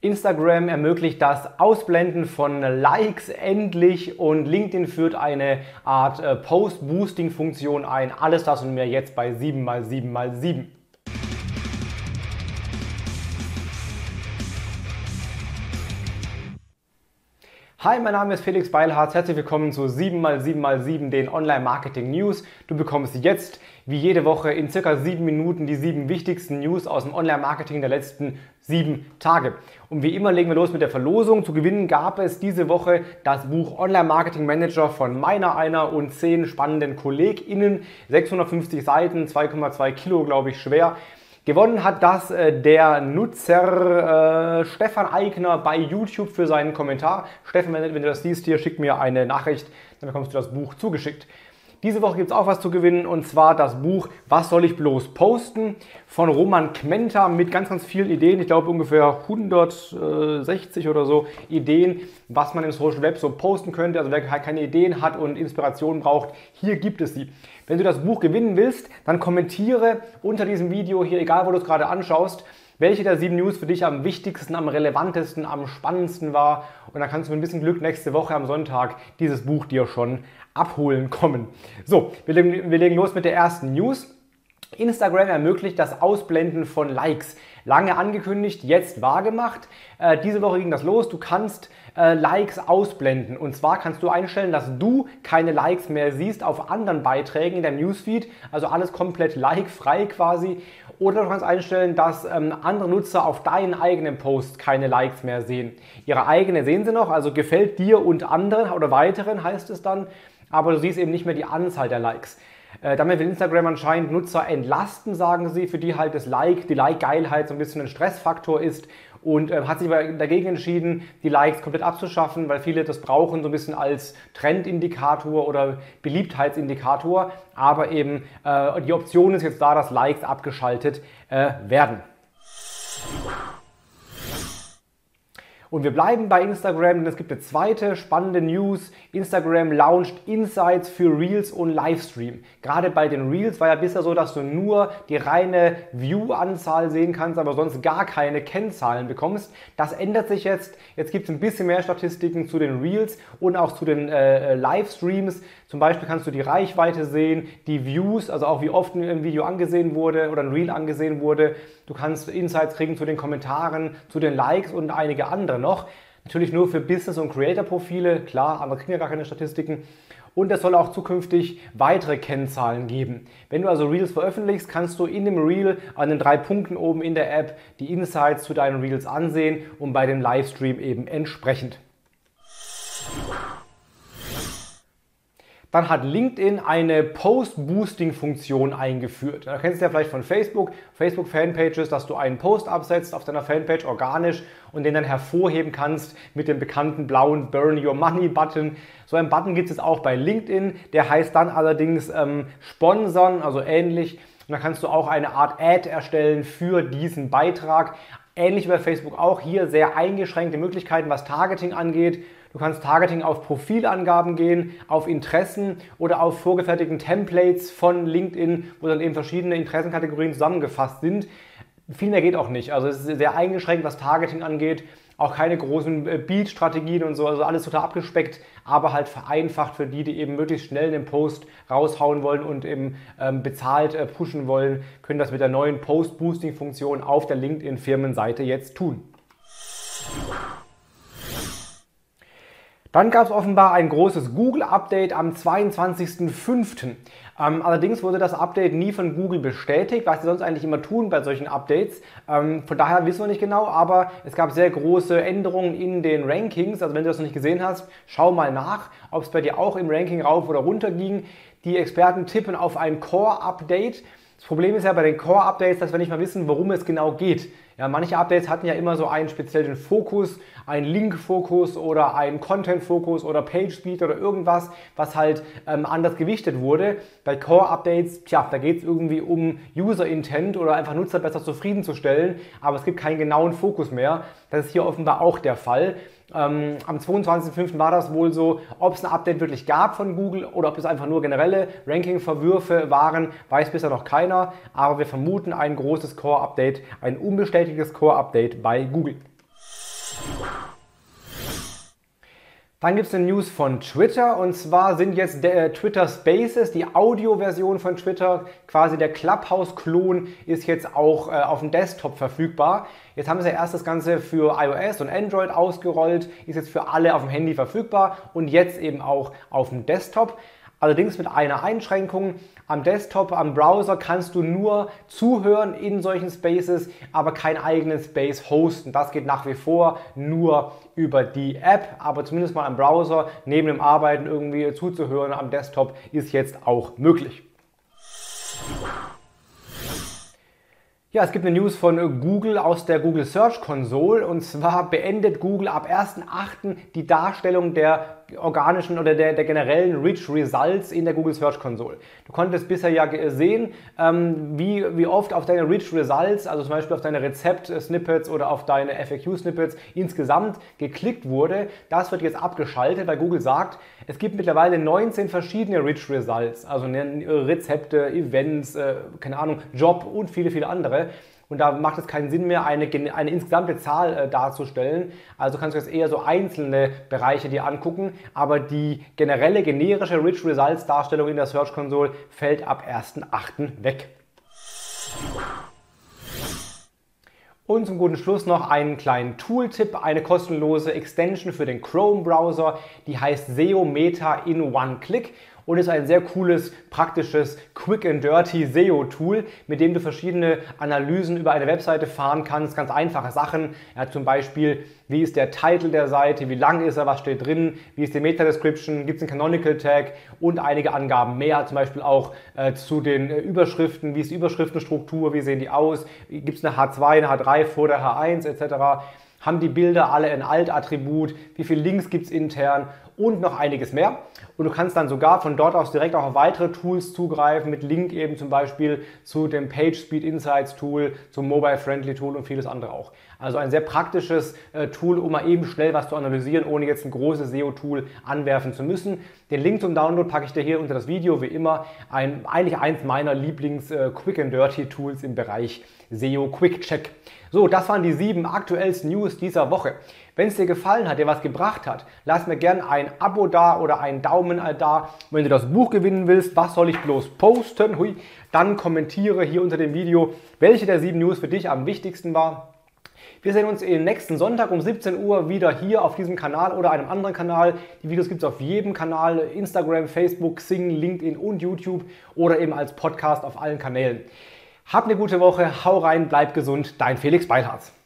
Instagram ermöglicht das Ausblenden von Likes endlich und LinkedIn führt eine Art äh, Post-Boosting-Funktion ein. Alles das und mehr jetzt bei 7x7x7. Hi, mein Name ist Felix Beilharz. Herzlich willkommen zu 7x7x7, den Online-Marketing News. Du bekommst jetzt, wie jede Woche, in circa sieben Minuten die sieben wichtigsten News aus dem Online-Marketing der letzten sieben Tage. Und wie immer legen wir los mit der Verlosung. Zu gewinnen gab es diese Woche das Buch Online-Marketing Manager von meiner einer und zehn spannenden KollegInnen. 650 Seiten, 2,2 Kilo, glaube ich, schwer. Gewonnen hat das äh, der Nutzer äh, Stefan Eigner bei YouTube für seinen Kommentar. Stefan, wenn, wenn, du das siehst hier, schick mir eine Nachricht, dann bekommst du das Buch zugeschickt. Diese Woche gibt es auch was zu gewinnen und zwar das Buch Was soll ich bloß posten von Roman Kmenta mit ganz, ganz vielen Ideen. Ich glaube ungefähr 160 oder so Ideen, was man im Social Web so posten könnte. Also wer keine Ideen hat und Inspiration braucht, hier gibt es sie. Wenn du das Buch gewinnen willst, dann kommentiere unter diesem Video hier, egal wo du es gerade anschaust, welche der sieben News für dich am wichtigsten, am relevantesten, am spannendsten war. Und dann kannst du mit ein bisschen Glück nächste Woche am Sonntag dieses Buch dir schon abholen kommen. So, wir legen, wir legen los mit der ersten News. Instagram ermöglicht das Ausblenden von Likes. Lange angekündigt, jetzt wahrgemacht. Äh, diese Woche ging das los. Du kannst äh, Likes ausblenden. Und zwar kannst du einstellen, dass du keine Likes mehr siehst auf anderen Beiträgen in deinem Newsfeed. Also alles komplett like-frei quasi. Oder du kannst einstellen, dass ähm, andere Nutzer auf deinen eigenen Post keine Likes mehr sehen. Ihre eigene sehen sie noch, also gefällt dir und anderen oder weiteren heißt es dann. Aber du siehst eben nicht mehr die Anzahl der Likes. Äh, damit will Instagram anscheinend Nutzer entlasten, sagen sie, für die halt das Like, die Like-Geilheit so ein bisschen ein Stressfaktor ist und äh, hat sich aber dagegen entschieden, die Likes komplett abzuschaffen, weil viele das brauchen so ein bisschen als Trendindikator oder Beliebtheitsindikator. Aber eben äh, die Option ist jetzt da, dass Likes abgeschaltet äh, werden. Und wir bleiben bei Instagram, denn es gibt eine zweite spannende News. Instagram launcht Insights für Reels und Livestream. Gerade bei den Reels war ja bisher so, dass du nur die reine View-Anzahl sehen kannst, aber sonst gar keine Kennzahlen bekommst. Das ändert sich jetzt. Jetzt gibt es ein bisschen mehr Statistiken zu den Reels und auch zu den äh, Livestreams. Zum Beispiel kannst du die Reichweite sehen, die Views, also auch wie oft ein Video angesehen wurde oder ein Reel angesehen wurde. Du kannst Insights kriegen zu den Kommentaren, zu den Likes und einige andere noch. Natürlich nur für Business- und Creator-Profile, klar, aber kriegen ja gar keine Statistiken. Und es soll auch zukünftig weitere Kennzahlen geben. Wenn du also Reels veröffentlichst, kannst du in dem Reel an den drei Punkten oben in der App die Insights zu deinen Reels ansehen und bei dem Livestream eben entsprechend. Dann hat LinkedIn eine Post-Boosting-Funktion eingeführt. Da kennst du ja vielleicht von Facebook, Facebook-Fanpages, dass du einen Post absetzt auf deiner Fanpage organisch und den dann hervorheben kannst mit dem bekannten blauen Burn Your Money-Button. So ein Button gibt es auch bei LinkedIn, der heißt dann allerdings ähm, Sponsern, also ähnlich. Und da kannst du auch eine Art Ad erstellen für diesen Beitrag. Ähnlich wie bei Facebook auch hier sehr eingeschränkte Möglichkeiten, was Targeting angeht. Du kannst Targeting auf Profilangaben gehen, auf Interessen oder auf vorgefertigten Templates von LinkedIn, wo dann eben verschiedene Interessenkategorien zusammengefasst sind. Viel mehr geht auch nicht. Also es ist sehr eingeschränkt, was Targeting angeht. Auch keine großen äh, Beat-Strategien und so, also alles total abgespeckt, aber halt vereinfacht für die, die eben möglichst schnell den Post raushauen wollen und eben ähm, bezahlt äh, pushen wollen, können das mit der neuen Post-Boosting-Funktion auf der LinkedIn-Firmenseite jetzt tun. Dann gab es offenbar ein großes Google-Update am 22.05. Ähm, allerdings wurde das Update nie von Google bestätigt, was sie sonst eigentlich immer tun bei solchen Updates. Ähm, von daher wissen wir nicht genau, aber es gab sehr große Änderungen in den Rankings. Also wenn du das noch nicht gesehen hast, schau mal nach, ob es bei dir auch im Ranking rauf oder runter ging. Die Experten tippen auf ein Core-Update. Das Problem ist ja bei den Core-Updates, dass wir nicht mal wissen, worum es genau geht. Ja, manche Updates hatten ja immer so einen speziellen Fokus, einen Link-Fokus oder einen Content-Fokus oder Page-Speed oder irgendwas, was halt ähm, anders gewichtet wurde. Bei Core-Updates, tja, da geht es irgendwie um User-Intent oder einfach Nutzer besser zufriedenzustellen, aber es gibt keinen genauen Fokus mehr. Das ist hier offenbar auch der Fall. Ähm, am 22.05. war das wohl so. Ob es ein Update wirklich gab von Google oder ob es einfach nur generelle Ranking-Verwürfe waren, weiß bisher noch keiner. Aber wir vermuten ein großes Core-Update, ein unbestätigtes Core-Update bei Google. Dann gibt es eine News von Twitter und zwar sind jetzt der, äh, Twitter Spaces, die Audio-Version von Twitter, quasi der Clubhouse-Klon, ist jetzt auch äh, auf dem Desktop verfügbar. Jetzt haben sie erst das Ganze für iOS und Android ausgerollt, ist jetzt für alle auf dem Handy verfügbar und jetzt eben auch auf dem Desktop. Allerdings mit einer Einschränkung. Am Desktop, am Browser kannst du nur zuhören in solchen Spaces, aber keinen eigenen Space hosten. Das geht nach wie vor nur über die App, aber zumindest mal am Browser neben dem Arbeiten irgendwie zuzuhören am Desktop ist jetzt auch möglich. Ja, es gibt eine News von Google aus der Google Search Console und zwar beendet Google ab 1.8. die Darstellung der organischen oder der, der generellen Rich Results in der Google Search Console. Du konntest bisher ja sehen, ähm, wie, wie oft auf deine Rich Results, also zum Beispiel auf deine Rezept-Snippets oder auf deine FAQ-Snippets insgesamt geklickt wurde. Das wird jetzt abgeschaltet, weil Google sagt, es gibt mittlerweile 19 verschiedene Rich Results, also ne, Rezepte, Events, äh, keine Ahnung, Job und viele, viele andere. Und da macht es keinen Sinn mehr, eine, eine insgesamte Zahl äh, darzustellen. Also kannst du jetzt eher so einzelne Bereiche dir angucken. Aber die generelle generische Rich Results Darstellung in der Search Console fällt ab 1.8. weg. Und zum guten Schluss noch einen kleinen Tooltip, eine kostenlose Extension für den Chrome-Browser, die heißt SEO Meta in One Click und ist ein sehr cooles, praktisches, quick and dirty SEO-Tool, mit dem du verschiedene Analysen über eine Webseite fahren kannst. Ganz einfache Sachen. Ja, zum Beispiel, wie ist der Titel der Seite, wie lang ist er, was steht drin, wie ist die Meta-Description, gibt es einen Canonical-Tag und einige Angaben mehr, zum Beispiel auch äh, zu den äh, Überschriften, wie ist die Überschriftenstruktur, wie sehen die aus, gibt es eine H2, eine H3 vor der H1 etc. Haben die Bilder alle ein Alt-Attribut, wie viele Links gibt es intern und noch einiges mehr. Und du kannst dann sogar von dort aus direkt auch auf weitere Tools zugreifen, mit Link eben zum Beispiel zu dem PageSpeed Insights Tool, zum Mobile Friendly Tool und vieles andere auch. Also ein sehr praktisches äh, Tool, um mal eben schnell was zu analysieren, ohne jetzt ein großes SEO-Tool anwerfen zu müssen. Den Link zum Download packe ich dir hier unter das Video, wie immer. Ein, eigentlich eins meiner Lieblings-Quick äh, and Dirty Tools im Bereich SEO Quick Check. So, das waren die sieben aktuellsten News dieser Woche. Wenn es dir gefallen hat, dir was gebracht hat, lass mir gerne ein Abo da oder einen Daumen da. Wenn du das Buch gewinnen willst, was soll ich bloß posten? Hui, dann kommentiere hier unter dem Video, welche der sieben News für dich am wichtigsten war. Wir sehen uns nächsten Sonntag um 17 Uhr wieder hier auf diesem Kanal oder einem anderen Kanal. Die Videos gibt es auf jedem Kanal, Instagram, Facebook, Sing, LinkedIn und YouTube oder eben als Podcast auf allen Kanälen. Hab eine gute Woche, hau rein, bleib gesund, dein Felix Beilharz.